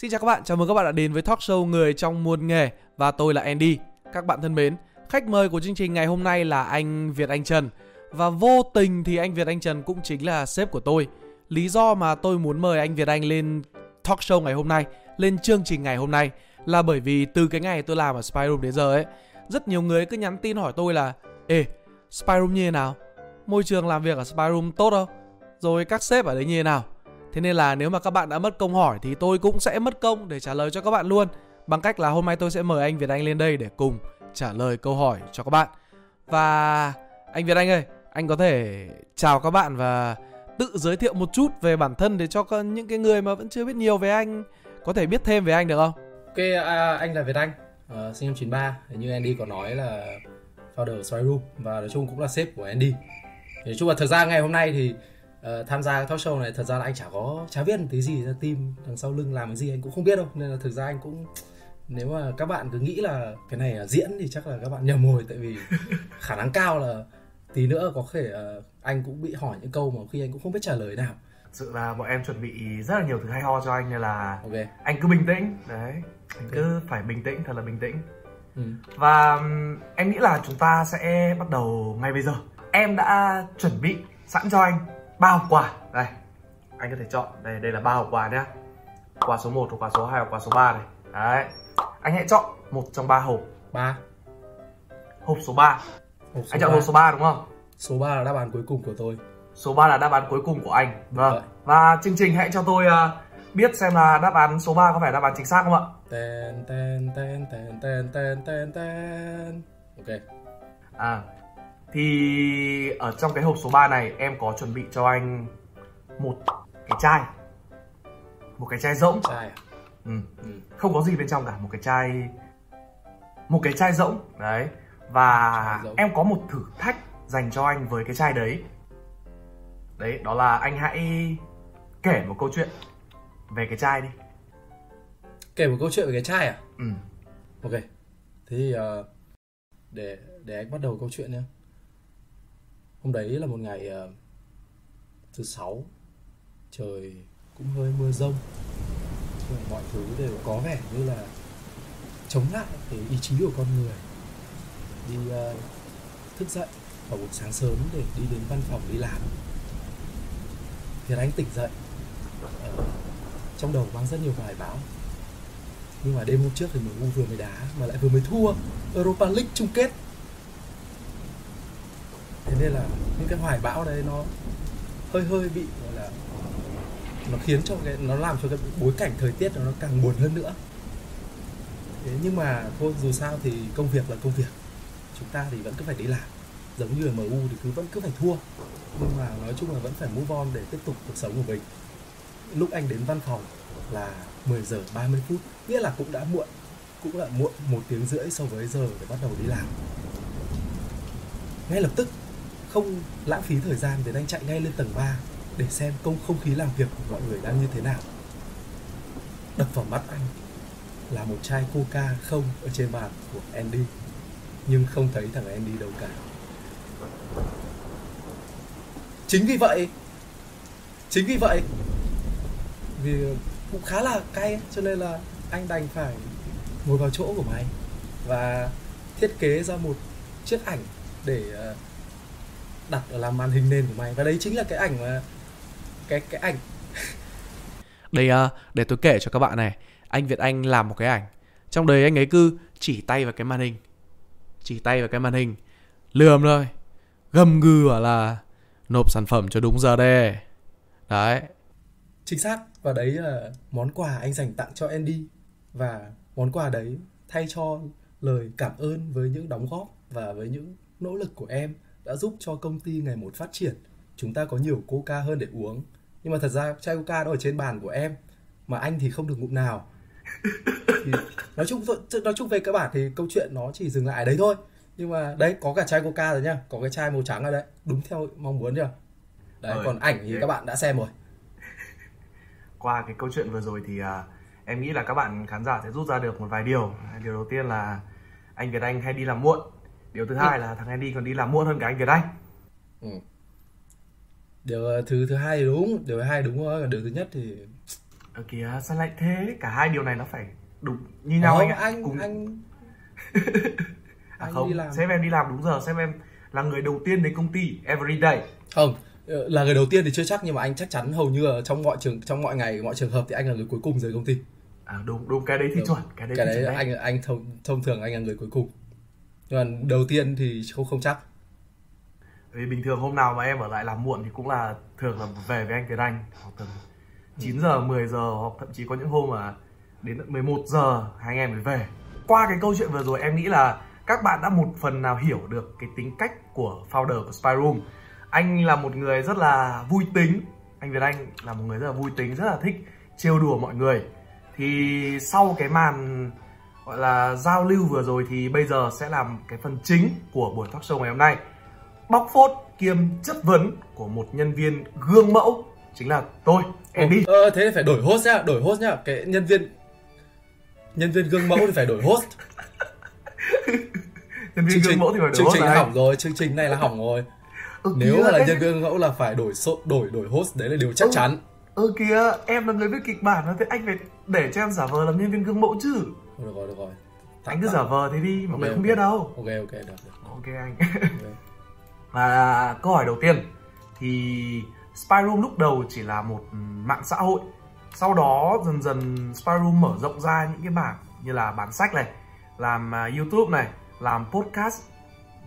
Xin chào các bạn, chào mừng các bạn đã đến với talk show Người trong muôn nghề và tôi là Andy. Các bạn thân mến, khách mời của chương trình ngày hôm nay là anh Việt Anh Trần và vô tình thì anh Việt Anh Trần cũng chính là sếp của tôi. Lý do mà tôi muốn mời anh Việt Anh lên talk show ngày hôm nay, lên chương trình ngày hôm nay là bởi vì từ cái ngày tôi làm ở Spyroom đến giờ ấy, rất nhiều người cứ nhắn tin hỏi tôi là Ê, Spyroom như thế nào? Môi trường làm việc ở Spyroom tốt không? Rồi các sếp ở đấy như thế nào? Thế nên là nếu mà các bạn đã mất công hỏi thì tôi cũng sẽ mất công để trả lời cho các bạn luôn. Bằng cách là hôm nay tôi sẽ mời anh Việt Anh lên đây để cùng trả lời câu hỏi cho các bạn. Và anh Việt Anh ơi, anh có thể chào các bạn và tự giới thiệu một chút về bản thân để cho những cái người mà vẫn chưa biết nhiều về anh có thể biết thêm về anh được không? Ok, à, anh là Việt Anh, uh, sinh năm 93 Như Andy có nói là founder Spyroom và nói chung cũng là sếp của Andy. Nói chung là thực ra ngày hôm nay thì uh, tham gia talk show này thật ra là anh chả có chả biết tí gì ra team đằng sau lưng làm cái gì anh cũng không biết đâu nên là thực ra anh cũng nếu mà các bạn cứ nghĩ là cái này là diễn thì chắc là các bạn nhầm rồi tại vì khả năng cao là tí nữa có thể uh, anh cũng bị hỏi những câu mà khi anh cũng không biết trả lời nào sự là bọn em chuẩn bị rất là nhiều thứ hay ho cho anh nên là okay. anh cứ bình tĩnh đấy anh okay. cứ phải bình tĩnh thật là bình tĩnh ừ. và em nghĩ là chúng ta sẽ bắt đầu ngay bây giờ em đã chuẩn bị sẵn cho anh ba hộp quà. Đây anh có thể chọn. Đây đây là ba hộp quà nhá. Quà số 1 quà số 2 quà số 3 này. Đấy. Anh hãy chọn một trong ba hộp. Ba. Hộp số 3 hộp số anh chọn 3. hộp số 3 đúng không? Số 3 là đáp án cuối cùng của tôi. Số 3 là đáp án cuối cùng của anh. Vâng. Và chương trình hãy cho tôi uh, biết xem là đáp án số 3 có phải đáp án chính xác không ạ? Ten ten ten ten ten ten ten. Ok. À thì ở trong cái hộp số 3 này em có chuẩn bị cho anh một cái chai. Một cái chai rỗng. Chai à? ừ. ừ. không có gì bên trong cả một cái chai một cái chai rỗng. Đấy. Và em có một thử thách dành cho anh với cái chai đấy. Đấy đó là anh hãy kể một câu chuyện về cái chai đi. Kể một câu chuyện về cái chai à? Ừ. Ok. Thế thì uh, để để anh bắt đầu câu chuyện nhé hôm đấy là một ngày uh, thứ sáu. Trời cũng hơi mưa rông. Mọi thứ đều có vẻ như là chống lại cái ý chí của con người. Đi uh, thức dậy vào buổi sáng sớm để đi đến văn phòng đi làm. Thì anh tỉnh dậy. Uh, trong đầu mang rất nhiều bài báo. Nhưng mà đêm hôm trước thì MU vừa mới đá mà lại vừa mới thua Europa League chung kết thế nên là những cái hoài bão đấy nó hơi hơi bị, gọi là, nó khiến cho cái, nó làm cho cái bối cảnh thời tiết nó càng buồn hơn nữa. Thế nhưng mà thôi, dù sao thì công việc là công việc. Chúng ta thì vẫn cứ phải đi làm. Giống như ở MU thì cứ vẫn cứ phải thua. Nhưng mà nói chung là vẫn phải move on để tiếp tục cuộc sống của mình. Lúc anh đến văn phòng là 10 giờ 30 phút. Nghĩa là cũng đã muộn, cũng là muộn một tiếng rưỡi so với giờ để bắt đầu đi làm. Ngay lập tức không lãng phí thời gian để anh chạy ngay lên tầng 3 để xem công không khí làm việc của mọi người đang như thế nào. Đập vào mắt anh là một chai coca không ở trên bàn của Andy nhưng không thấy thằng Andy đâu cả. Chính vì vậy chính vì vậy vì cũng khá là cay cho nên là anh đành phải ngồi vào chỗ của mày và thiết kế ra một chiếc ảnh để uh, đặt ở làm màn hình nền của mày. Và đấy chính là cái ảnh mà cái cái ảnh. Đây uh, để tôi kể cho các bạn này. Anh Việt Anh làm một cái ảnh. Trong đấy anh ấy cứ chỉ tay vào cái màn hình. Chỉ tay vào cái màn hình. Lườm thôi. Gầm gừ bảo là nộp sản phẩm cho đúng giờ đây. Đấy. Chính xác. Và đấy là món quà anh dành tặng cho Andy. Và món quà đấy thay cho lời cảm ơn với những đóng góp và với những nỗ lực của em đã giúp cho công ty ngày một phát triển. Chúng ta có nhiều coca hơn để uống. Nhưng mà thật ra chai coca nó ở trên bàn của em mà anh thì không được ngụm nào. Thì nói chung nói chung về cơ bản thì câu chuyện nó chỉ dừng lại ở đấy thôi. Nhưng mà đấy có cả chai coca rồi nhá có cái chai màu trắng ở đấy. Đúng theo mong muốn chưa? Đấy ừ, còn ảnh thì các bạn đã xem rồi. Qua cái câu chuyện vừa rồi thì uh, em nghĩ là các bạn khán giả sẽ rút ra được một vài điều. Điều đầu tiên là anh Việt Anh hay đi làm muộn điều thứ hai ừ. là thằng Andy còn đi làm muộn hơn cả anh Việt Anh ừ. điều ờ, thứ thứ hai thì đúng điều thứ hai đúng rồi điều thứ nhất thì ở kìa sao lại thế cả hai điều này nó phải đúng như nhau Ờ, anh ạ anh Cùng- anh à, anh không đi làm sếp em đi làm đúng giờ sếp em là người đầu tiên đến công ty everyday không ờ, là người đầu tiên thì chưa chắc nhưng mà anh chắc chắn hầu như ở trong mọi trường trong mọi ngày mọi trường hợp thì anh là người cuối cùng rời công ty à, đúng đúng cái đấy thì Đúng. chuẩn cái đấy cái đấy đấy. anh anh thông thông thường anh là người cuối cùng nhưng mà đầu tiên thì không không chắc. Vì bình thường hôm nào mà em ở lại làm muộn thì cũng là thường là về với anh Việt Anh, hoặc tầm 9 giờ 10 giờ, hoặc thậm chí có những hôm mà đến 11 giờ, hai anh em mới về. Qua cái câu chuyện vừa rồi, em nghĩ là các bạn đã một phần nào hiểu được cái tính cách của founder của Spy Room. Anh là một người rất là vui tính. Anh Việt Anh là một người rất là vui tính, rất là thích trêu đùa mọi người. Thì sau cái màn gọi là giao lưu vừa rồi thì bây giờ sẽ làm cái phần chính của buổi talk show ngày hôm nay. Bóc phốt kiêm chất vấn của một nhân viên gương mẫu chính là tôi Andy ờ thế phải đổi host nhá đổi host nhá. Cái nhân viên nhân viên gương mẫu thì phải đổi host. Nhân viên chương gương trình mẫu thì phải chương đúng trình hỏng rồi chương trình này là hỏng rồi. Ừ, nếu mà là em- nhân viên gương mẫu là phải đổi số đổi đổi host đấy là điều chắc Ừ. chắn. ừ kìa em là người viết kịch bản thế anh phải để cho em giả vờ làm nhân viên gương mẫu chứ được rồi được rồi anh cứ giả vờ thế đi mọi người Ok, không ok. biết đâu ok ok được được ok anh ok. Và câu hỏi đầu tiên thì Spy Room lúc đầu chỉ là một mạng xã hội. Sau đó dần dần Spy Room mở rộng ra những cái mảng như là bán sách này, làm à, YouTube này, làm podcast,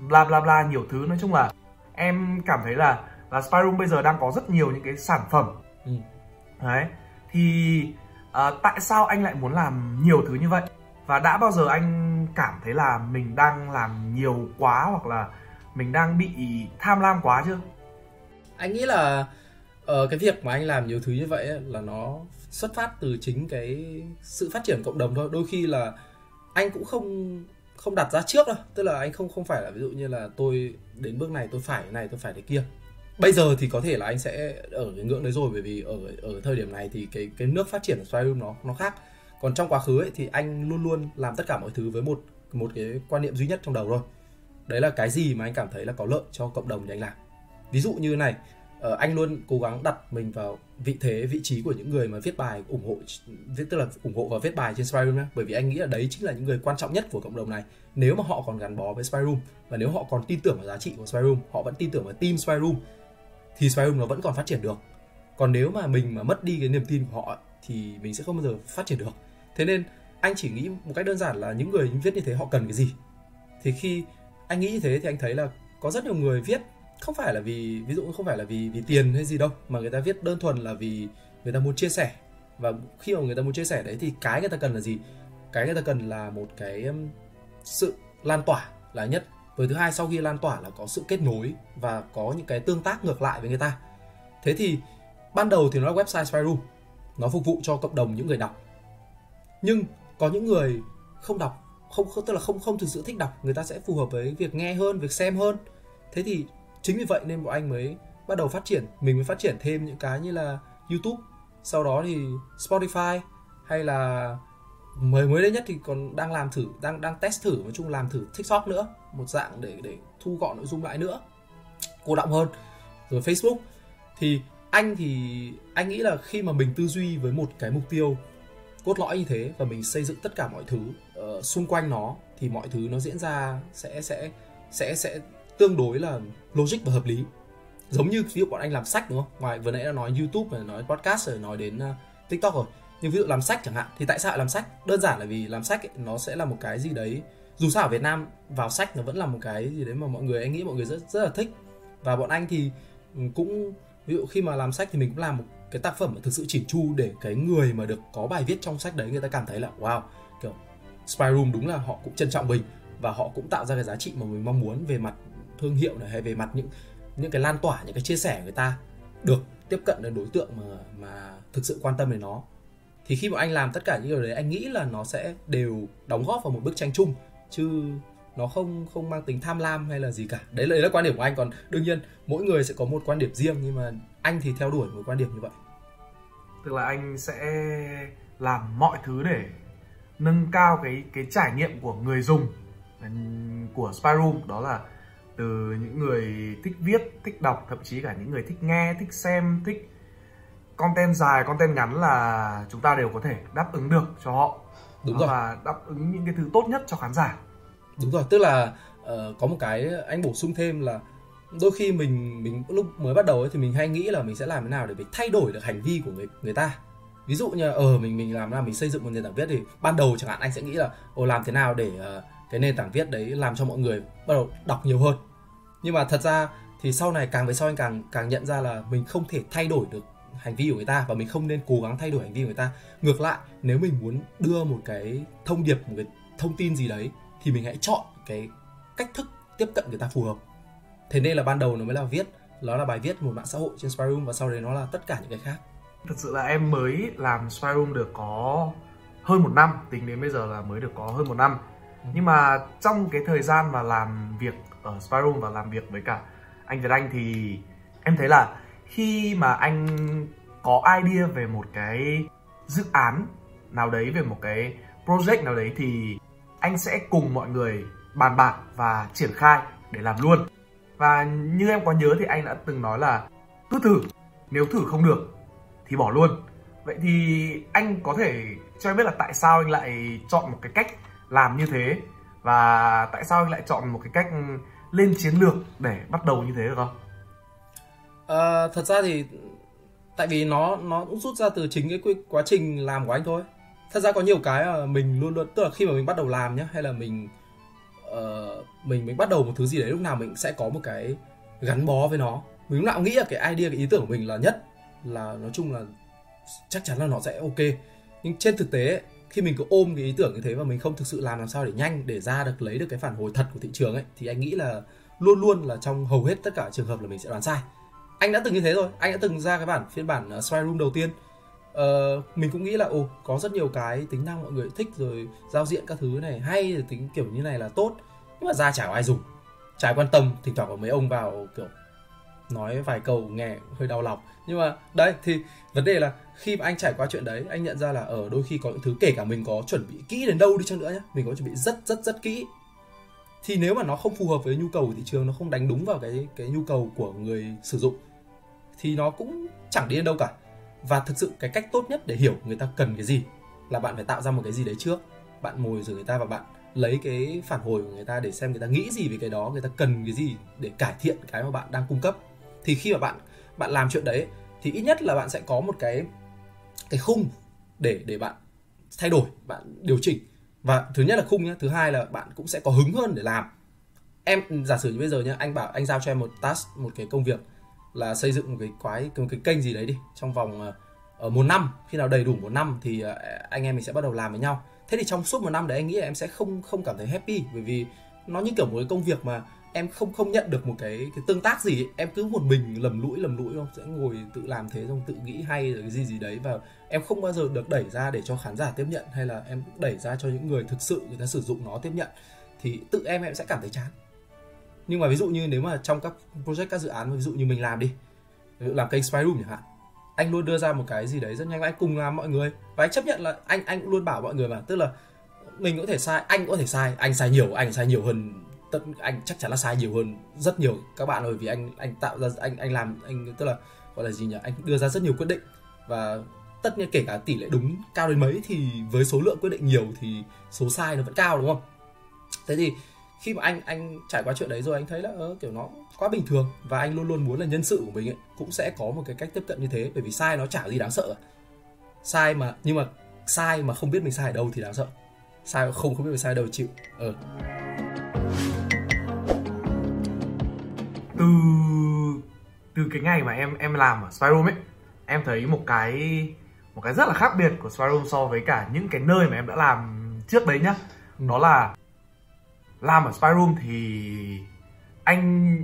bla bla bla nhiều thứ nói chung là em cảm thấy là là Spy Room bây giờ đang có rất nhiều những cái sản phẩm. Ừ. Đấy. Thì à, tại sao anh lại muốn làm nhiều thứ như vậy? Và đã bao giờ anh cảm thấy là mình đang làm nhiều quá hoặc là mình đang bị tham lam quá chưa? anh nghĩ là uh, cái việc mà anh làm nhiều thứ như vậy ấy, là nó xuất phát từ chính cái sự phát triển cộng đồng thôi. Đôi khi là anh cũng không không đặt ra trước đâu. Tức là anh không không phải là ví dụ như là tôi đến bước này tôi phải này tôi phải thế kia. Bây giờ thì có thể là anh sẽ ở cái ngưỡng đấy rồi bởi vì ở ở thời điểm này thì cái cái nước phát triển ở Spyroom nó nó khác còn trong quá khứ ấy, thì anh luôn luôn làm tất cả mọi thứ với một một cái quan niệm duy nhất trong đầu thôi. Đấy là cái gì mà anh cảm thấy là có lợi cho cộng đồng thì anh làm? Ví dụ như này ờ, anh luôn cố gắng đặt mình vào vị thế, vị trí của những người mà viết bài ủng hộ, viết, tức là ủng hộ và viết bài trên Spyroom nhé bởi vì anh nghĩ là đấy chính là những người quan trọng nhất của cộng đồng này. Nếu mà họ còn gắn bó với Spyroom và nếu họ còn tin tưởng vào giá trị của Spyroom, họ vẫn tin tưởng vào team Spyroom, thì Spyroom nó vẫn còn phát triển được. Còn nếu mà mình mà mất đi cái niềm tin của họ thì mình sẽ không bao giờ phát triển được thế nên anh chỉ nghĩ một cách đơn giản là những người viết như thế họ cần cái gì? Thì khi anh nghĩ như thế thì anh thấy là có rất nhiều người viết, không phải là vì, ví dụ không phải là vì vì tiền hay gì đâu, mà người ta viết đơn thuần là vì người ta muốn chia sẻ. Và khi mà người ta muốn chia sẻ đấy thì cái người ta cần là gì? Cái người ta cần là một cái sự lan tỏa là nhất. Với thứ hai, sau khi lan tỏa là có sự kết nối và có những cái tương tác ngược lại với người ta. Thế thì ban đầu thì nó là website Spyroom. Nó phục vụ cho cộng đồng những người đọc nhưng có những người không đọc không, không tức là không không thực sự thích đọc người ta sẽ phù hợp với việc nghe hơn việc xem hơn. Thế thì chính vì vậy nên bọn anh mới bắt đầu phát triển mình mới phát triển thêm những cái như là YouTube sau đó thì Spotify hay là mới mới đây nhất thì còn đang làm thử đang đang test thử nói chung làm thử TikTok nữa một dạng để để thu gọn nội dung lại nữa cô động hơn. Rồi Facebook thì anh thì anh nghĩ là khi mà mình tư duy với một cái mục tiêu cốt lõi như thế và mình xây dựng tất cả mọi thứ uh, xung quanh nó thì mọi thứ nó diễn ra sẽ sẽ sẽ sẽ tương đối là logic và hợp lý. Giống như ví dụ bọn anh làm sách đúng không? Ngoài vừa nãy đã nói youtube rồi nói podcast rồi nói đến uh, tiktok rồi. Nhưng ví dụ làm sách chẳng hạn thì tại sao lại làm sách? Đơn giản là vì làm sách ấy, nó sẽ là một cái gì đấy dù sao ở việt nam vào sách nó vẫn là một cái gì đấy mà mọi người anh nghĩ mọi người rất rất là thích. Và bọn anh thì ừ, cũng ví dụ khi mà làm sách thì mình cũng làm một cái tác phẩm mà thực sự chỉn chu để cái người mà được có bài viết trong sách đấy người ta cảm thấy là, wow, kiểu spy room đúng là họ cũng trân trọng mình và họ cũng tạo ra cái giá trị mà mình mong muốn về mặt thương hiệu này hay về mặt những những cái lan tỏa, những cái chia sẻ người ta được tiếp cận đến đối tượng mà mà thực sự quan tâm đến nó. Thì khi mà anh làm tất cả những điều đấy, anh nghĩ là nó sẽ đều đóng góp vào một bức tranh chung, chứ nó không không mang tính tham lam hay là gì cả. Đấy là, đấy là quan điểm của anh. Còn đương nhiên mỗi người sẽ có một quan điểm riêng nhưng mà anh thì theo đuổi một quan điểm như vậy. Tức là anh sẽ làm mọi thứ để nâng cao cái cái trải nghiệm của người dùng của Spyroom đó là từ những người thích viết thích đọc thậm chí cả những người thích nghe thích xem thích content dài content ngắn là chúng ta đều có thể đáp ứng được cho họ. Đúng Đó rồi. là đáp ứng những cái thứ tốt nhất cho khán giả đúng rồi tức là uh, có một cái anh bổ sung thêm là đôi khi mình mình lúc mới bắt đầu ấy thì mình hay nghĩ là mình sẽ làm thế nào để mình thay đổi được hành vi của người người ta. Ví dụ như ờ mình mình làm là mình xây dựng một nền tảng viết thì ban đầu chẳng hạn anh sẽ nghĩ là ồ làm thế nào để uh, cái nền tảng viết đấy làm cho mọi người bắt đầu đọc nhiều hơn? Nhưng mà thật ra thì sau này càng về sau anh càng càng nhận ra là mình không thể thay đổi được hành vi của người ta và mình không nên cố gắng thay đổi hành vi của người ta. Ngược lại nếu mình muốn đưa một cái thông điệp một cái thông tin gì đấy thì mình hãy chọn cái cách thức tiếp cận người ta phù hợp. Thế nên là ban đầu nó mới là viết nó là bài viết một mạng xã hội trên Spyroom và sau đấy nó là tất cả những cái khác. Thật sự là em mới làm Spyroom được có hơn một năm Tính đến bây giờ là mới được có hơn một năm. Nhưng mà trong cái thời gian mà làm việc ở Spyroom và làm việc với cả anh Việt Anh thì em thấy là khi mà anh có idea về một cái dự án nào đấy về một cái project nào đấy thì anh sẽ cùng mọi người bàn bạc và triển khai để làm luôn. Và như em có nhớ thì anh đã từng nói là cứ thử nếu thử không được thì bỏ luôn. Vậy thì anh có thể cho em biết là tại sao anh lại chọn một cái cách làm như thế? Và tại sao anh lại chọn một cái cách lên chiến lược để bắt đầu như thế được không? À, thật ra thì tại vì nó nó cũng rút ra từ chính cái quá trình làm của anh thôi thật ra có nhiều cái mà mình luôn luôn tức là khi mà mình bắt đầu làm nhá hay là mình uh, mình mình bắt đầu một thứ gì đấy lúc nào mình sẽ có một cái gắn bó với nó. Mình lúc nào cũng nghĩ là cái idea cái ý tưởng của mình là nhất là nói chung là chắc chắn là nó sẽ ok. Nhưng trên thực tế ấy, khi mình cứ ôm cái ý tưởng như thế và mình không thực sự làm làm sao để nhanh để ra được lấy được cái phản hồi thật của thị trường ấy thì anh nghĩ là luôn luôn là trong hầu hết tất cả trường hợp là mình sẽ đoán sai. Anh đã từng như thế rồi anh đã từng ra cái bản phiên bản ờ, uh, Spy Room đầu tiên uh, mình cũng nghĩ là ồ có rất nhiều cái tính năng mọi người thích rồi giao diện các thứ này hay rồi tính kiểu như này là tốt. Nhưng mà ra chả có ai dùng. Chả quan tâm thỉnh thoảng có mấy ông vào kiểu nói vài câu nghe hơi đau lòng. Nhưng mà đấy thì vấn đề là khi mà anh trải qua chuyện đấy anh nhận ra là ở đôi khi có những thứ kể cả mình có chuẩn bị kỹ đến đâu đi chăng nữa nhá mình có chuẩn bị rất rất rất kỹ. Thì nếu mà nó không phù hợp với nhu cầu của thị trường nó không đánh đúng vào cái cái nhu cầu của người sử dụng thì nó cũng chẳng đi đến đâu cả và thực sự cái cách tốt nhất để hiểu người ta cần cái gì là bạn phải tạo ra một cái gì đấy trước. Bạn ngồi rồi người ta và bạn lấy cái phản hồi của người ta để xem người ta nghĩ gì về cái đó, người ta cần cái gì để cải thiện cái mà bạn đang cung cấp. Thì khi mà bạn bạn làm chuyện đấy, thì ít nhất là bạn sẽ có một cái cái khung để để bạn thay đổi, bạn điều chỉnh. Và thứ nhất là khung nhá, thứ hai là bạn cũng sẽ có hứng hơn để làm. Em, giả sử như bây giờ nhá, anh bảo, anh giao cho em một task, một cái công việc là xây dựng một cái quái, một cái kênh gì đấy đi, trong vòng ở một năm. Khi nào đầy đủ một năm thì ờ, anh em mình sẽ bắt đầu làm với nhau. Thế thì trong suốt một năm đấy, anh nghĩ là em sẽ không không cảm thấy happy, bởi vì nó như kiểu một cái công việc mà em không không nhận được một cái cái tương tác gì ấy. em cứ một mình lầm lũi lầm lũi không? Sẽ ngồi tự làm thế xong tự nghĩ hay rồi cái gì gì đấy và em không bao giờ được đẩy ra để cho khán giả tiếp nhận hay là em đẩy ra cho những người thực sự người ta sử dụng nó tiếp nhận. Thì tự em em sẽ cảm thấy chán nhưng mà ví dụ như nếu mà trong các project, các dự án ví dụ như mình làm đi, ví dụ làm kênh Spy Room chẳng hạn, anh luôn đưa ra một cái gì đấy rất nhanh và anh cùng làm mọi người. Và anh chấp nhận là anh anh cũng luôn bảo mọi người mà, tức là mình có thể sai, anh có thể sai, anh sai nhiều, anh sai nhiều hơn tất, anh chắc chắn là sai nhiều hơn rất nhiều các bạn rồi, vì anh anh tạo ra, anh anh làm, anh, tức là gọi là gì nhỉ? Anh đưa ra rất nhiều quyết định. Và tất nhiên kể cả tỷ lệ đúng cao đến mấy thì với số lượng quyết định nhiều thì số sai nó vẫn cao, đúng không? Thế thì khi mà anh anh trải qua chuyện đấy rồi anh thấy là ờ, kiểu nó quá bình thường và anh luôn luôn muốn là nhân sự của mình ấy, cũng sẽ có một cái cách tiếp cận như thế bởi vì sai nó chả gì đáng sợ. Cả. sai mà nhưng mà sai mà không biết mình sai ở đâu thì đáng sợ. Sai mà không không biết mình sai ở đâu chịu. Ờ. Từ từ cái ngày mà em em làm ở Spyroom ấy em thấy một cái một cái rất là khác biệt của Spyroom so với cả những cái nơi mà em đã làm trước đấy nhá. Đó là làm ở Spyroom thì anh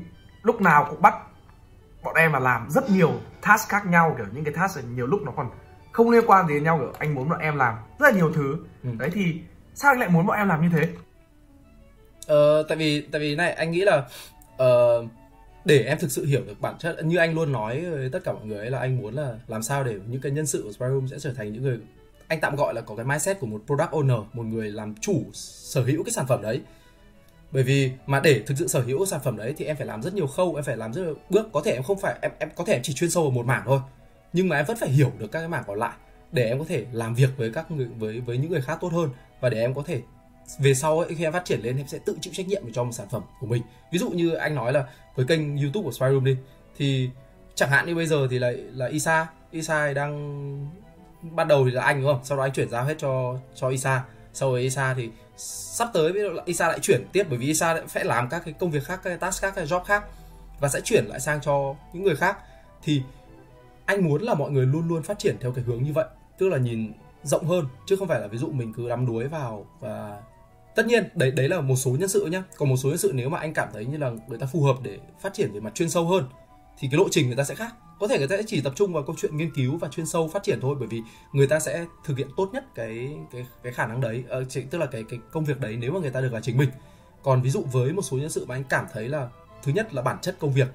lúc nào cũng bắt bọn em là làm rất nhiều task khác nhau kiểu những cái task nhiều lúc nó còn không liên quan gì đến nhau kiểu anh muốn bọn em làm rất là nhiều thứ. Ừ. đấy thì sao anh lại muốn bọn em làm như thế? Ờ, tại vì tại vì này anh nghĩ là ờ, để em thực sự hiểu được bản chất như anh luôn nói với tất cả mọi người ấy là anh muốn là làm sao để những cái nhân sự của Spy Room sẽ trở thành những người anh tạm gọi là có cái mindset của một product owner một người làm chủ sở hữu cái sản phẩm đấy bởi vì mà để thực sự sở hữu sản phẩm đấy thì em phải làm rất nhiều khâu em phải làm rất nhiều bước. Có thể em không phải em em có thể em chỉ chuyên sâu ở một mảng thôi. Nhưng mà em vẫn phải hiểu được các cái mảng còn lại để em có thể làm việc với các người với với những người khác tốt hơn. Và để em có thể về sau ấy, khi em phát triển lên em sẽ tự chịu trách nhiệm cho một sản phẩm của mình. Ví dụ như anh nói là với kênh youtube của Spyroom đi thì chẳng hạn như bây giờ thì lại là Isa. Isa đang ban đầu thì là anh đúng không? Sau đó anh chuyển giao hết cho cho Isa. Sau rồi Isa thì sắp tới, ví dụ là Isa lại chuyển tiếp, bởi vì Isa sẽ phải làm các cái công việc khác, các cái task khác, các cái job khác, và sẽ chuyển lại sang cho những người khác. Thì anh muốn là mọi người luôn luôn phát triển theo cái hướng như vậy, tức là nhìn rộng hơn, chứ không phải là ví dụ mình cứ đắm đuối vào, và tất nhiên, đấy đấy là một số nhân sự nhá. Còn một số nhân sự nếu mà anh cảm thấy như là người ta phù hợp để phát triển về mặt chuyên sâu hơn, thì cái lộ trình người ta sẽ khác có thể người ta sẽ chỉ tập trung vào câu chuyện nghiên cứu và chuyên sâu phát triển thôi bởi vì người ta sẽ thực hiện tốt nhất cái cái cái khả năng đấy. Ờ, tức là cái cái công việc đấy nếu mà người ta được là chính mình còn ví dụ với một số nhân sự mà anh cảm thấy là thứ nhất là bản chất công việc.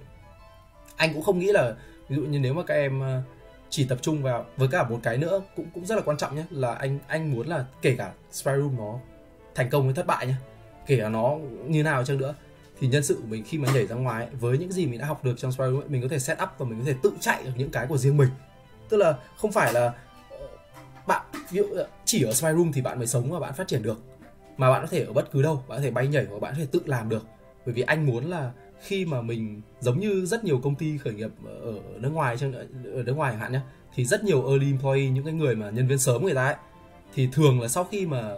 Anh cũng không nghĩ là ví dụ như nếu mà các em ờ, chỉ tập trung vào với cả một cái nữa cũng cũng rất là quan trọng nhé là anh anh muốn là kể cả spy room nó thành công hay thất bại nhé. Kể cả nó như nào chăng nữa thì nhân sự của mình khi mà nhảy ra ngoài với những gì mình đã học được trong spy mình có thể set up và mình có thể tự chạy được những cái của riêng mình. Tức là không phải là ờ, bạn, ví dụ chỉ ở spy room thì bạn mới sống và bạn phát triển được, mà bạn có thể ở bất cứ đâu, bạn có thể bay nhảy và bạn có thể tự làm được. Bởi vì anh muốn là khi mà mình giống như rất nhiều công ty khởi nghiệp ở nước ngoài trong, ở nước ngoài chẳng hạn nhé thì rất nhiều early employee, những cái người mà nhân viên sớm người ta ấy, thì thường là sau khi mà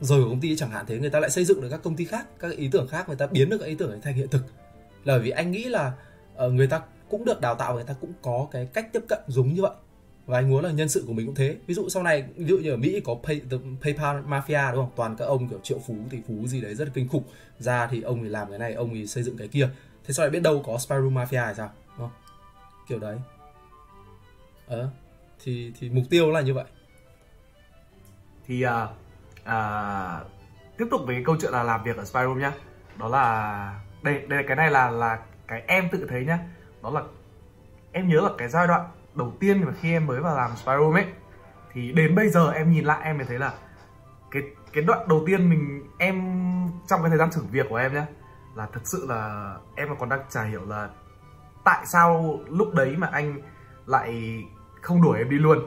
rời của công ty chẳng hạn thế người ta lại xây dựng được các công ty khác các ý tưởng khác người ta biến được các ý tưởng ấy thành hiện thực. Là vì anh nghĩ là uh, người ta cũng được đào tạo người ta cũng có cái cách tiếp cận giống như vậy. Và anh muốn là nhân sự của mình cũng thế. Ví dụ sau này ví dụ như ở Mỹ có pay, the PayPal mafia đúng không? Toàn các ông kiểu triệu phú tỷ phú gì đấy rất là kinh khủng. Ra thì ông thì làm cái này ông thì xây dựng cái kia. Thế sau này biết đâu có Spyro Mafia hay sao? Đúng không? Kiểu đấy. Ờ thì thì mục tiêu là như vậy. Thì à, à, tiếp tục với cái câu chuyện là làm việc ở Spyroom nhá. Đó là đây đây là cái này là là cái em tự thấy nhá. Đó là em nhớ là cái giai đoạn đầu tiên mà khi em mới vào làm Spyroom ấy thì đến bây giờ em nhìn lại em mới thấy là cái cái đoạn đầu tiên mình em trong cái thời gian thử việc của em nhá là thật sự là em còn đang chả hiểu là tại sao lúc đấy mà anh lại không đuổi em đi luôn.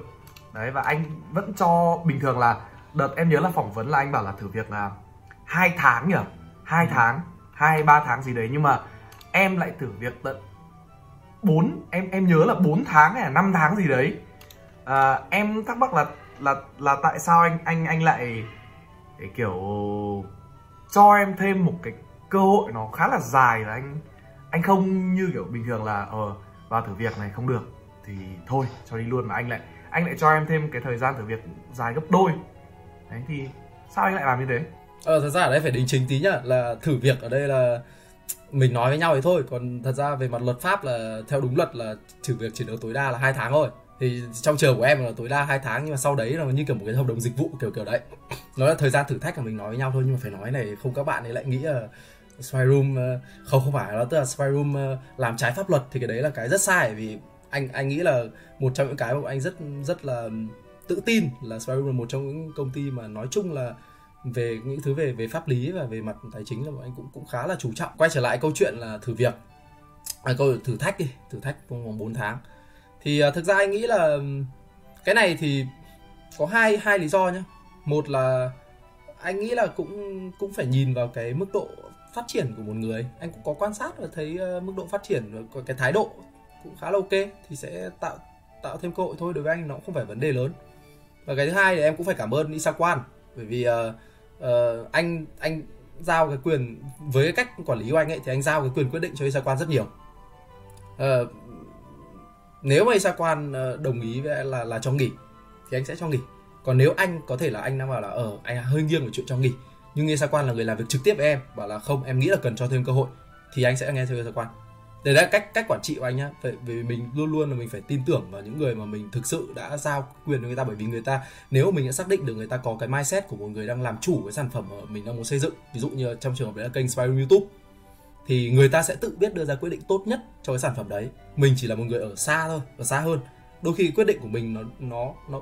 Đấy và anh vẫn cho bình thường là đợt em nhớ là phỏng vấn là anh bảo là thử việc là hai tháng nhỉ hai ừ. tháng hai ba tháng gì đấy. Nhưng mà em lại thử việc tận 4 em em nhớ là 4 tháng hay là 5 tháng gì đấy. À, em thắc mắc là là là tại sao anh anh anh lại kiểu cho em thêm một cái cơ hội nó khá là dài là anh anh không như kiểu bình thường là ờ vào thử việc này không được. Thì thôi cho đi luôn mà anh lại anh lại cho em thêm cái thời gian thử việc dài gấp đôi đấy thì sao anh lại làm như thế? Ờ thật ra ở đây phải đính chính tí nhá, là thử việc ở đây là mình nói với nhau ấy thôi. Còn thật ra về mặt luật pháp là theo đúng luật là thử việc chỉ được tối đa là hai tháng thôi. Thì trong trường của em là tối đa hai tháng, nhưng mà sau đấy là như kiểu một cái hợp đồng dịch vụ kiểu kiểu đấy. Nó là thời gian thử thách của mình nói với nhau thôi, nhưng mà phải nói này, không các bạn ấy lại nghĩ là spy room ờ, không không phải. Nó tức là spy room ờ, làm trái pháp luật thì cái đấy là cái rất sai vì anh anh nghĩ là một trong những cái mà anh rất rất là tự tin là spy là một trong những công ty mà nói chung là về những thứ về về pháp lý và về mặt tài chính là bọn anh cũng cũng khá là chú trọng. Quay trở lại câu chuyện là thử việc à, câu thử thách đi thử thách trong vòng 4 tháng. Thì à, thực ra anh nghĩ là cái này thì có hai hai lý do nhé một là anh nghĩ là cũng cũng phải nhìn vào cái mức độ phát triển của một người. Anh cũng có quan sát và thấy uh, mức độ phát triển và cái thái độ cũng khá là ok thì sẽ tạo tạo thêm cơ hội thôi. Đối với anh nó cũng không phải vấn đề lớn và cái thứ hai thì em cũng phải cảm ơn Isa Quan bởi vì uh, uh, anh anh giao cái quyền với cái cách quản lý của anh ấy thì anh giao cái quyền quyết định cho Isa Quan rất nhiều. Uh, nếu mà Isa Quan uh, đồng ý với là là cho nghỉ thì anh sẽ cho nghỉ. Còn nếu anh có thể là anh đang bảo là ở ờ, anh hơi nghiêng về chuyện cho nghỉ nhưng nghe quan là người làm việc trực tiếp với em bảo là không em nghĩ là cần cho thêm cơ hội thì anh sẽ nghe theo sa đấy là cách cách quản trị của anh nhá. Vì mình luôn luôn là mình phải tin tưởng vào những người mà mình thực sự đã giao quyền cho người ta. Bởi vì người ta nếu mình đã xác định được người ta có cái mindset của một người đang làm chủ cái sản phẩm mà mình đang muốn xây dựng ví dụ như trong trường hợp đấy là kênh Spiral YouTube thì người ta sẽ tự biết đưa ra quyết định tốt nhất cho cái sản phẩm đấy. Mình chỉ là một người ở xa thôi ở xa hơn. Đôi khi quyết định của mình nó nó nó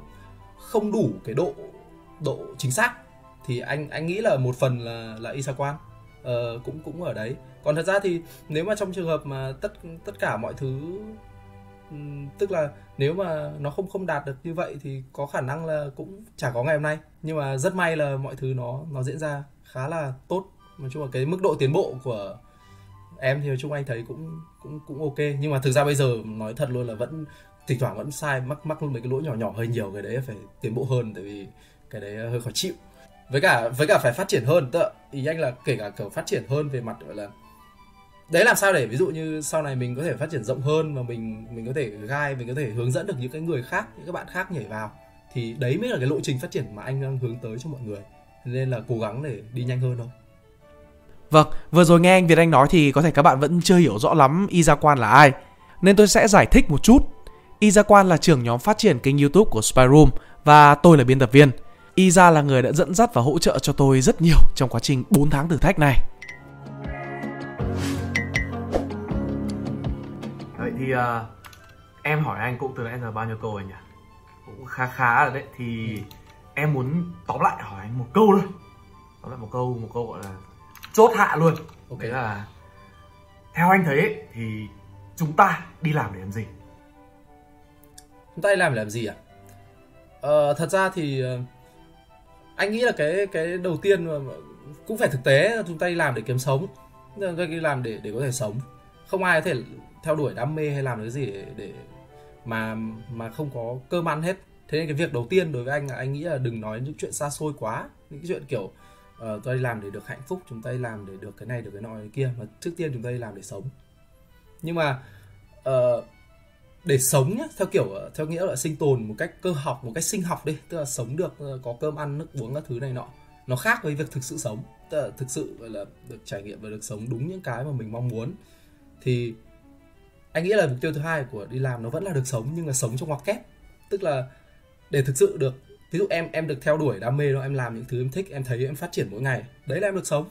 không đủ cái độ độ chính xác thì anh anh nghĩ là một phần là là Isa Quan. Uh, cũng cũng ở đấy còn thật ra thì nếu mà trong trường hợp mà tất tất cả mọi thứ ừ, tức là nếu mà nó không không đạt được như vậy thì có khả năng là cũng chả có ngày hôm nay. Nhưng mà rất may là mọi thứ nó nó diễn ra khá là tốt. Nói chung là cái mức độ tiến bộ của em thì nói chung anh thấy cũng cũng cũng ok. Nhưng mà thực ra bây giờ nói thật luôn là vẫn, thỉnh thoảng vẫn sai, mắc mắc mấy cái lỗi nhỏ nhỏ, hơi nhiều. Cái đấy phải tiến bộ hơn tại vì cái đấy hơi khó chịu. Với cả với cả phải phát triển hơn. Tức ý anh là kể cả kiểu phát triển hơn về mặt, gọi là đấy làm sao để ví dụ như sau này mình có thể phát triển rộng hơn và mình mình có thể gai mình có thể hướng dẫn được những cái người khác những các bạn khác nhảy vào thì đấy mới là cái lộ trình phát triển mà anh đang hướng tới cho mọi người nên là cố gắng để đi nhanh hơn thôi Vâng, vừa rồi nghe anh Việt Anh nói thì có thể các bạn vẫn chưa hiểu rõ lắm Y Gia Quan là ai. Nên tôi sẽ giải thích một chút. Y Gia Quan là trưởng nhóm phát triển kênh YouTube của Spyroom và tôi là biên tập viên. Y Gia là người đã dẫn dắt và hỗ trợ cho tôi rất nhiều trong quá trình 4 tháng thử thách này. Thì uh, em hỏi anh cũng từ nãy giờ bao nhiêu câu rồi nhỉ? Cũng khá khá rồi đấy. Thì em muốn tóm lại hỏi anh một câu thôi. Tóm lại một câu, một câu gọi là chốt hạ luôn. Ok. Đấy là theo anh thấy ấy, thì chúng ta đi làm để làm gì? chúng ta đi làm để làm gì à ờ, thật ra thì ờ, anh nghĩ là cái cái đầu tiên mà cũng phải thực tế chúng ta đi làm để kiếm sống chúng ta đi làm để để có thể sống không ai có thể theo đuổi đam mê hay làm cái gì để, để mà mà không có cơm ăn hết. Thế nên cái việc đầu tiên đối với anh là anh nghĩ là đừng nói những chuyện xa xôi quá. Những cái chuyện kiểu uh, tôi đi làm để được hạnh phúc chúng ta đi làm để được cái này được cái nọ cái kia mà trước tiên chúng ta đi làm để sống. Nhưng mà uh, để sống nhá theo kiểu ờ, theo nghĩa là sinh tồn một cách cơ học một cách sinh học đi tức là sống được có cơm ăn nước uống các thứ này nọ nó khác với việc thực sự sống. Tức là thực sự gọi là được trải nghiệm và được sống đúng những cái mà mình mong muốn thì anh nghĩ là mục tiêu thứ hai của đi làm nó vẫn là được sống, nhưng là sống trong ngoặc kép. Tức là để thực sự được, ví dụ em em được theo đuổi, đam mê đó, em làm những thứ em thích, em thấy em phát triển mỗi ngày, đấy là em được sống.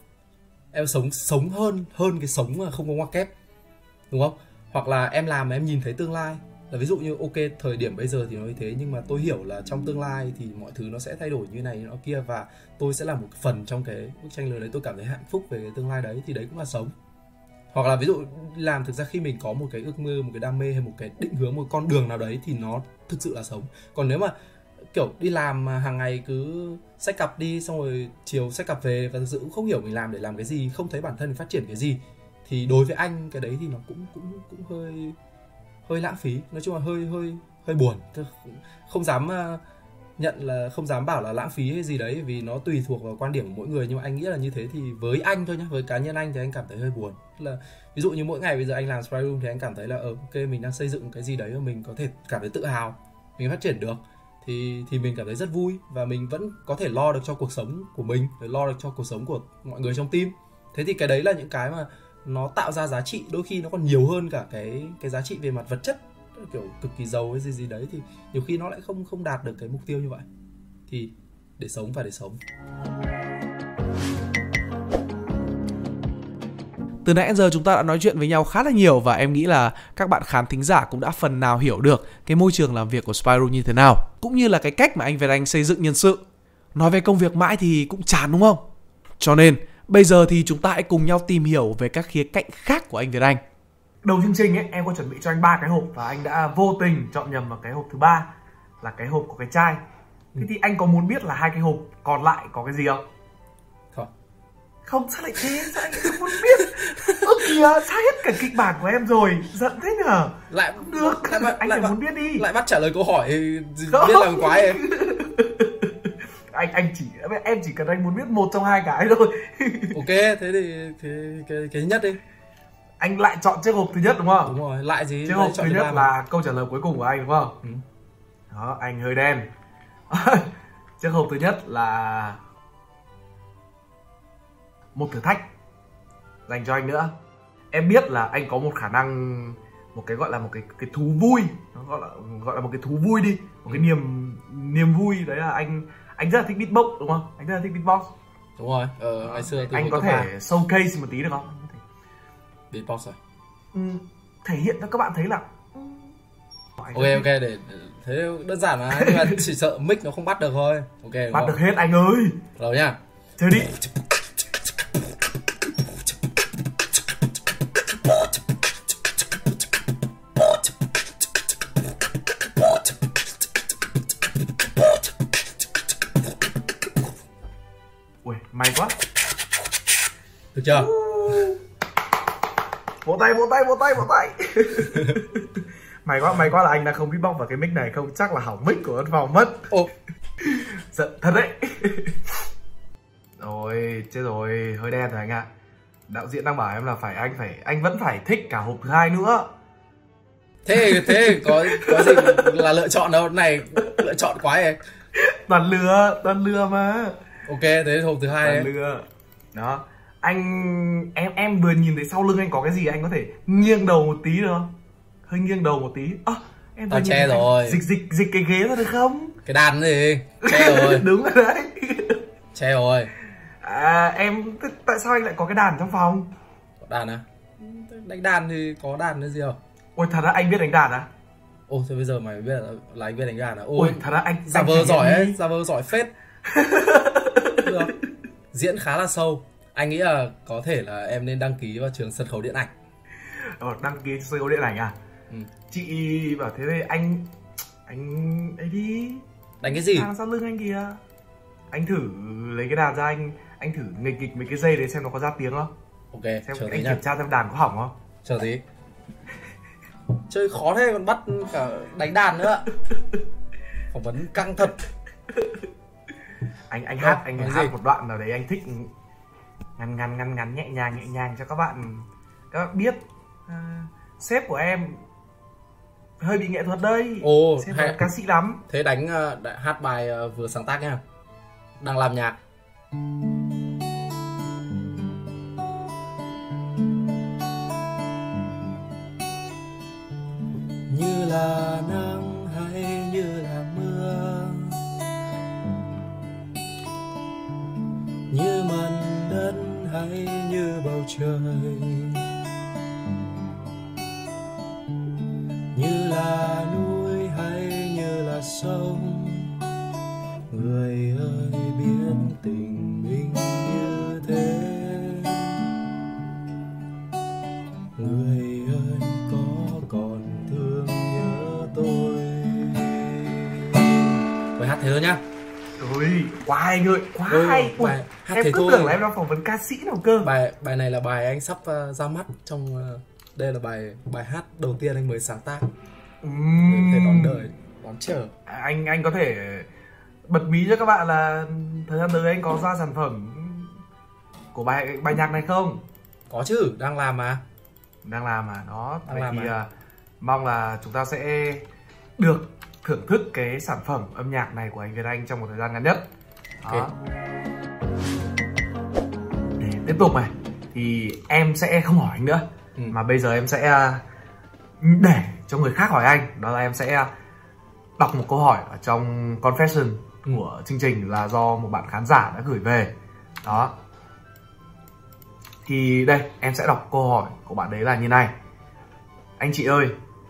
Em sống sống hơn hơn cái sống mà không có ngoặc kép, đúng không? Hoặc là em làm mà em nhìn thấy tương lai. Là ví dụ như, ok, thời điểm bây giờ thì nó như thế, nhưng mà tôi hiểu là trong tương lai thì mọi thứ nó sẽ thay đổi như này, như nó kia, và tôi sẽ là một phần trong cái bức tranh lớn đấy. Tôi cảm thấy hạnh phúc về cái tương lai đấy, thì đấy cũng là sống hoặc là ví dụ làm thực ra khi mình có một cái ước mơ, một cái đam mê hay một cái định hướng, một con đường nào đấy thì nó thực sự là sống. Còn nếu mà, kiểu, đi làm mà hàng ngày cứ sách cặp đi, xong rồi chiều sách cặp về và thực sự cũng không hiểu mình làm để làm cái gì, không thấy bản thân mình phát triển cái gì, thì đối với anh cái đấy thì nó cũng cũng cũng hơi hơi lãng phí. Nói chung là hơi hơi hơi buồn. Không dám à, nhận là không dám bảo là lãng phí hay gì đấy, vì nó tùy thuộc vào quan điểm của mỗi người. Nhưng mà anh nghĩ là như thế thì với anh thôi nhá, với cá nhân anh thì anh cảm thấy hơi buồn. Là ví dụ như mỗi ngày bây giờ anh làm spy room thì anh cảm thấy là ờ ok, mình đang xây dựng cái gì đấy mà mình có thể cảm thấy tự hào, mình phát triển được, thì thì mình cảm thấy rất vui và mình vẫn có thể lo được cho cuộc sống của mình lo được cho cuộc sống của mọi người trong team. Thế thì cái đấy là những cái mà nó tạo ra giá trị, đôi khi nó còn nhiều hơn cả cái cái giá trị về mặt vật chất kiểu cực kỳ giàu hay gì gì đấy thì nhiều khi nó lại không không đạt được cái mục tiêu như vậy thì để sống phải để sống Từ nãy giờ chúng ta đã nói chuyện với nhau khá là nhiều và em nghĩ là các bạn khán thính giả cũng đã phần nào hiểu được cái môi trường làm việc của Spyro như thế nào, cũng như là cái cách mà anh Việt Anh xây dựng nhân sự. Nói về công việc mãi thì cũng chán đúng không? Cho nên bây giờ thì chúng ta hãy cùng nhau tìm hiểu về các khía cạnh khác của anh Việt Anh. Đầu chương trình ấy em có chuẩn bị cho anh ba cái hộp và anh đã vô tình chọn nhầm vào cái hộp thứ ba là cái hộp của cái chai. Thế thì anh có muốn biết là hai cái hộp còn lại có cái gì không? thôi Không sao lại thế? Sao anh không muốn biết? Ơ kìa, sai hết cả kịch bản của em rồi. Giận thế nhở? lại Không được, lại, bắt- anh lại, bắt- muốn biết đi. lại bắt trả lời câu hỏi Không. biết làm quái ấy anh anh chỉ em chỉ cần anh muốn biết một trong hai cái thôi. ok thế thì cái cái cái thứ nhất đi anh lại chọn chiếc hộp thứ nhất đúng không? đúng rồi lại gì Chiếc hộp thứ nhất mà. là câu trả lời cuối cùng của anh đúng không? Ừ. Đó, anh hơi đen. Chiếc hộp thứ nhất là một thử thách dành cho anh nữa. Em biết là anh có một khả năng một cái gọi là một cái cái thú vui, nó gọi là gọi là một cái thú vui đi, một cái Ừ. niềm niềm vui đấy là anh anh rất là thích beatbox đúng không? Anh rất là thích beatbox. đúng rồi ờ, ngày xưa anh có thể showcase một tí được không? đi beatbox rồi. Ừ, thể hiện cho các bạn thấy là ok ok để thế đơn giản mà nhưng mà chỉ sợ mic nó không bắt được thôi. Ok bắt không? được hết anh ơi. Rồi nha thế đi. Ui, may quá. Được chưa? Tay vỗ tay vỗ tay vỗ tay. May quá may quá là anh đã không beatbox vào cái mic này không? Chắc là hỏng mic của văn phòng mất. Ô giận thật đấy. Rồi chết rồi. Hơi đen rồi anh ạ. Đạo diễn đang bảo em là phải anh phải anh vẫn phải thích cả hộp thứ hai nữa. Thế thế có có gì là lựa chọn đâu? Này lựa chọn quá ấy. Toàn lừa toàn lừa mà. Ok thế hộp thứ hai toàn lừa. Đó anh em em vừa nhìn thấy sau lưng anh có cái gì anh có thể nghiêng đầu một tí được không? Hơi nghiêng đầu một tí. Ơ, em nhìn che anh rồi. dịch dịch dịch cái ghế ra được không? Cái đàn gì? Che rồi. Đúng rồi đấy. Che rồi. À em tại sao anh lại có cái đàn trong phòng? Đàn à? Đánh đàn thì có đàn cái gì không? Ôi thật ra anh biết đánh đàn à? Ô thế bây giờ mày biết là, là anh biết đánh đàn à? Ôi ôi thật ra anh giả vờ giỏi ấy giả vờ giỏi phết. Được. diễn khá là sâu anh nghĩ là có thể là em nên đăng ký vào trường sân khấu điện ảnh. Ờ, đăng ký sân khấu điện ảnh à? Ừ. chị bảo thế thì anh anh ấy đi. Đánh cái gì? Đàn sau lưng anh kìa. Anh thử lấy cái đàn ra anh anh thử nghịch nghịch mấy cái dây đấy xem nó có ra tiếng không? Ok xem chờ anh kiểm tra xem đàn có hỏng không? Chờ tí. Chơi khó thế còn bắt cả đánh đàn nữa. Phỏng vấn căng thật. Anh anh hát anh nói hát gì? một đoạn nào đấy anh thích ngắn ngắn ngắn ngắn nhẹ nhàng nhẹ nhàng cho các bạn các bạn biết à, sếp của em hơi bị nghệ thuật đây. Ồ sếp hay, ca sĩ lắm. Thế đánh đã- hát bài ờ, vừa sáng tác nha. Đang làm nhạc. Như là trời. Như là núi hay như là sông người ơi biết tình mình như thế. Người ơi có còn thương nhớ tôi? Bài hát thế thôi nhá. Ôi quá hay ngợi quá Ừ, hay hát em cứ thôi. tưởng là em đang phỏng vấn ca sĩ nào cơ bài bài này là bài anh sắp ờ, ra mắt trong ờ, đây là bài bài hát đầu tiên anh mới sáng tác Ừm. để đón đợi đón chờ anh anh có thể bật mí cho các bạn là thời gian tới anh có ra sản phẩm của bài bài nhạc này không có chứ đang làm mà đang làm mà đó Đang vậy làm thì à, mong là chúng ta sẽ được thưởng thức cái sản phẩm âm nhạc này của anh Việt Anh trong một thời gian ngắn nhất đó. Ok. Tiếp tục này thì em sẽ không hỏi anh nữa. Ừ. mà bây giờ em sẽ à, để cho người khác hỏi anh. Đó là em sẽ đọc một câu hỏi ở trong confession của chương trình là do một bạn khán giả đã gửi về. Đó. Thì đây em sẽ đọc câu hỏi của bạn đấy là như này. Anh chị ơi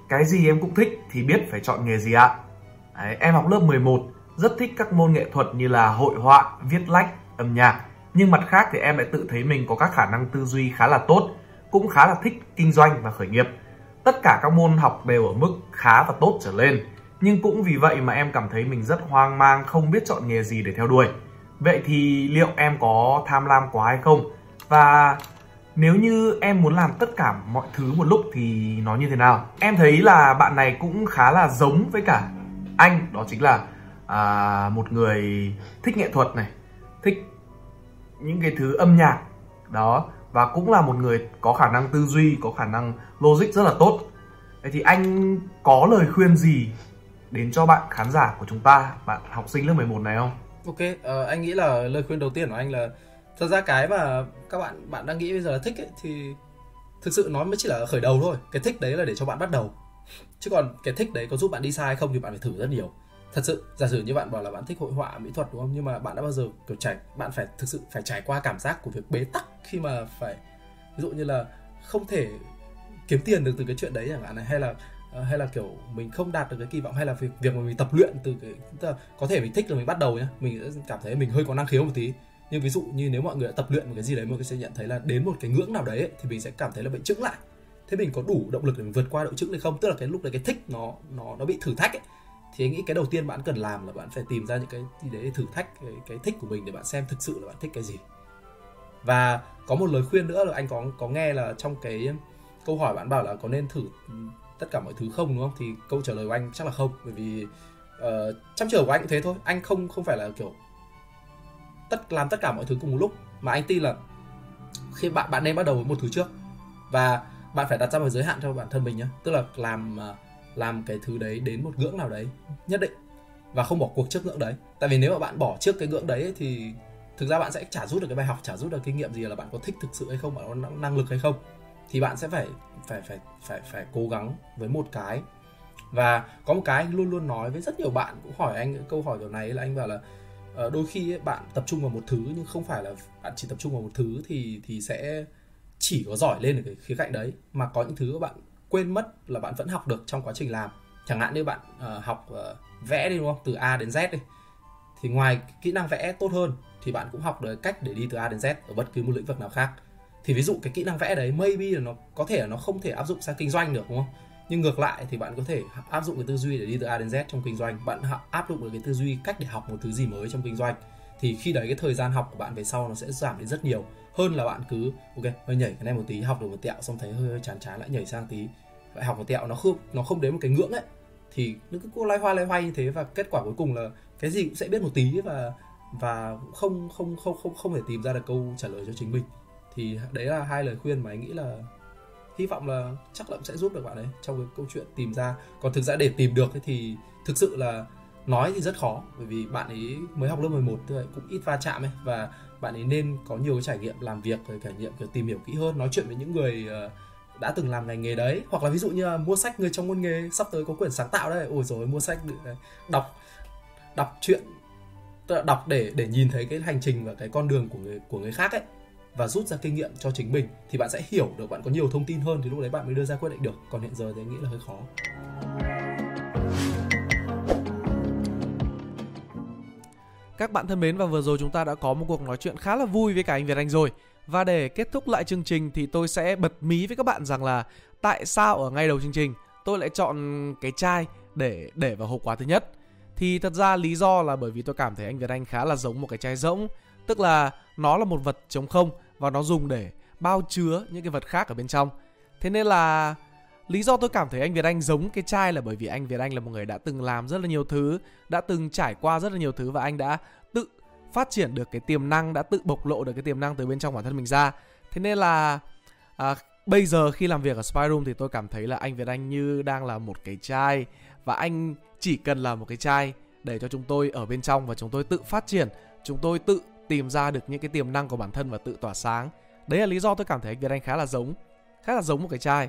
cái gì em cũng thích thì biết phải chọn nghề gì ạ? Đấy, em học lớp 11 rất thích các môn nghệ thuật như là hội họa viết lách âm nhạc nhưng mặt khác thì em lại tự thấy mình có các khả năng tư duy khá là tốt cũng khá là thích kinh doanh và khởi nghiệp. Tất cả các môn học đều ở mức khá và tốt trở lên. Nhưng cũng vì vậy mà em cảm thấy mình rất hoang mang không biết chọn nghề gì để theo đuổi. Vậy thì liệu em có tham lam quá hay không? Và nếu như em muốn làm tất cả mọi thứ một lúc thì nó như thế nào? Em thấy là bạn này cũng khá là giống với cả anh đó chính là à, một người thích nghệ thuật này thích những cái thứ âm nhạc đó và cũng là một người có khả năng tư duy có khả năng logic rất là tốt Thế thì anh có lời khuyên gì đến cho bạn khán giả của chúng ta bạn học sinh lớp 11 này không Ok, uh, anh nghĩ là lời khuyên đầu tiên của anh là thật ra cái mà các bạn bạn đang nghĩ bây giờ là thích ấy thì thực sự nó mới chỉ là khởi đầu thôi. Cái thích đấy là để cho bạn bắt đầu. Chứ còn cái thích đấy có giúp bạn đi xa hay không thì bạn phải thử rất nhiều. Thật sự, giả sử như bạn bảo là bạn thích hội họa, mỹ thuật đúng không? Nhưng mà bạn đã bao giờ kiểu trải bạn phải thực sự phải trải qua cảm giác của việc bế tắc khi mà phải ví dụ như là không thể kiếm tiền được từ cái chuyện đấy chẳng hạn này hay là ờ, hay là kiểu mình không đạt được cái kỳ vọng hay là việc việc mà mình tập luyện từ cái tức là có thể mình thích là mình bắt đầu nhá mình cảm thấy mình hơi có năng khiếu một tí. Nhưng ví dụ như nếu mọi người đã tập luyện một cái gì đấy mình sẽ nhận thấy là đến một cái ngưỡng nào đấy ấy, thì mình sẽ cảm thấy là bị chững lại. Thế mình có đủ động lực để mình vượt qua độ chững hay không? Tức là cái lúc đấy cái thích nó nó nó bị thử thách ấy thì anh nghĩ cái đầu tiên bạn cần làm là bạn phải tìm ra những cái gì đấy để thử thách cái, cái thích của mình để bạn xem thực sự là bạn thích cái gì. Và có một lời khuyên nữa là anh có có nghe là trong cái câu hỏi bạn bảo là có nên thử tất cả mọi thứ không đúng không? Thì câu trả lời của anh chắc là không bởi vì uh, trong trường của anh cũng thế thôi. Anh không không phải là kiểu tất làm tất cả mọi thứ cùng một lúc mà anh tin là khi bạn bạn nên bắt đầu với một thứ trước. Và bạn phải đặt ra một giới hạn cho bản thân mình nhé tức là làm uh, làm cái thứ đấy đến một ngưỡng nào đấy nhất định. Và không bỏ cuộc trước ngưỡng đấy. Tại vì nếu mà bạn bỏ trước cái ngưỡng đấy thì thực ra bạn sẽ chả rút được cái bài học chả rút được kinh nghiệm gì là bạn có thích thực sự hay không bạn có năng lực hay không. Thì bạn sẽ phải phải phải phải phải cố gắng với một cái. Và có một cái anh luôn luôn nói với rất nhiều bạn cũng hỏi anh câu hỏi kiểu này là anh bảo là ờ, đôi khi ấy, bạn tập trung vào một thứ nhưng không phải là bạn chỉ tập trung vào một thứ thì thì sẽ chỉ có giỏi lên ở cái khía cạnh đấy. Mà có những thứ bạn quên mất là bạn vẫn học được trong quá trình làm. Chẳng hạn như bạn uh, học uh, vẽ đi đúng không? Từ A đến Z đi. Thì ngoài kỹ năng vẽ tốt hơn thì bạn cũng học được cách để đi từ A đến Z ở bất cứ một lĩnh vực nào khác. Thì ví dụ cái kỹ năng vẽ đấy maybe là nó có thể là nó không thể áp dụng sang kinh doanh được đúng không? Nhưng ngược lại thì bạn có thể áp dụng cái tư duy để đi từ A đến Z trong kinh doanh. Bạn áp dụng được cái tư duy cách để học một thứ gì mới trong kinh doanh. Thì khi đấy cái thời gian học của bạn về sau nó sẽ giảm đi rất nhiều hơn là bạn cứ ok hơi nhảy cái này một tí học được một tẹo xong thấy hơi, hơi chán chán lại nhảy sang tí. Lại học một tẹo nó không nó không đến một cái ngưỡng ấy. Thì nó cứ loay hoay loay hoay như thế và kết quả cuối cùng là cái gì cũng sẽ biết một tí và và không không không không không thể tìm ra được câu trả lời cho chính mình. Thì đấy là hai lời khuyên mà anh nghĩ là hy vọng là chắc là sẽ giúp được bạn ấy trong cái câu chuyện tìm ra. Còn thực ra để tìm được thì thực sự là nói thì rất khó bởi vì bạn ấy mới học lớp 11 thôi cũng ít va chạm ấy. Và bạn ấy nên có nhiều cái trải nghiệm làm việc, rồi trải nghiệm, kiểu, tìm hiểu kỹ hơn, nói chuyện với những người ờ, đã từng làm ngành nghề đấy. Hoặc là ví dụ như là mua sách, người trong ngôn nghề sắp tới có quyển sáng tạo đấy. Ôi rồi mua sách ờ, đọc đọc chuyện đọc để để nhìn thấy cái hành trình và cái con đường của người của người khác ấy, và rút ra kinh nghiệm cho chính mình, thì bạn sẽ hiểu được bạn có nhiều thông tin hơn, thì lúc đấy bạn mới đưa ra quyết định được. Còn hiện giờ thì anh nghĩ là hơi khó. Các bạn thân mến và vừa rồi chúng ta đã có một cuộc nói chuyện khá là vui với cả anh Việt Anh rồi. Và để kết thúc lại chương trình thì tôi sẽ bật mí với các bạn rằng là tại sao ở ngay đầu chương trình tôi lại chọn cái chai để để vào hộp quà thứ nhất. Thì thật ra lý do là bởi vì tôi cảm thấy anh Việt Anh khá là giống một cái chai rỗng, tức là nó là một vật trống không và nó dùng để bao chứa những cái vật khác ở bên trong. Thế nên là lý do tôi cảm thấy anh Việt Anh giống cái chai là bởi vì anh Việt Anh là một người đã từng làm rất là nhiều thứ, đã từng trải qua rất là nhiều thứ và anh đã tự phát triển được cái tiềm năng, đã tự bộc lộ được cái tiềm năng từ bên trong bản thân mình ra. Thế nên là à, bây giờ khi làm việc ở Spy Room thì tôi cảm thấy là anh Việt Anh như đang là một cái chai và anh chỉ cần là một cái chai để cho chúng tôi ở bên trong và chúng tôi tự phát triển, chúng tôi tự tìm ra được những cái tiềm năng của bản thân và tự tỏa sáng. Đấy là lý do tôi cảm thấy anh Việt Anh khá là giống, khá là giống một cái chai.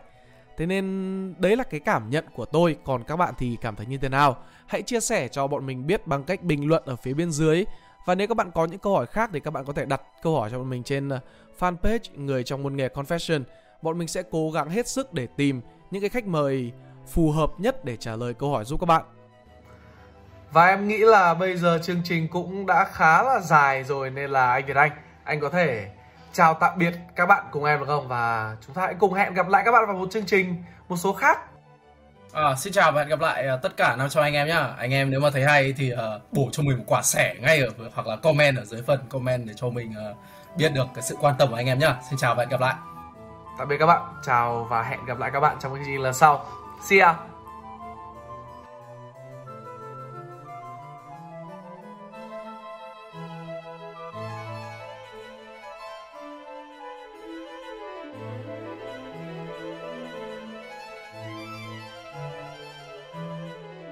Thế nên đấy là cái cảm nhận của tôi. Còn các bạn thì cảm thấy như thế nào? Hãy chia sẻ cho bọn mình biết bằng cách bình luận ở phía bên dưới. Và nếu các bạn có những câu hỏi khác thì các bạn có thể đặt câu hỏi cho bọn mình trên uh, fanpage Người trong môn nghề Confession. Bọn mình sẽ cố gắng hết sức để tìm những cái khách mời phù hợp nhất để trả lời câu hỏi giúp các bạn. Và em nghĩ là bây giờ chương trình cũng đã khá là dài rồi Nên là anh Việt Anh Anh có thể chào tạm biệt các bạn cùng em được không và chúng ta hãy cùng hẹn gặp lại các bạn vào một chương trình một số khác À, xin chào và hẹn gặp lại uh, tất cả năm cho anh em nhá. Anh em nếu mà thấy hay thì uh, bổ cho mình một quả sẻ ngay ở hoặc là comment ở dưới phần comment để cho mình uh, biết được cái sự quan tâm của anh em nhá. Xin chào và hẹn gặp lại. Tạm biệt các bạn. Chào và hẹn gặp lại các bạn trong chương trình lần sau. See ya.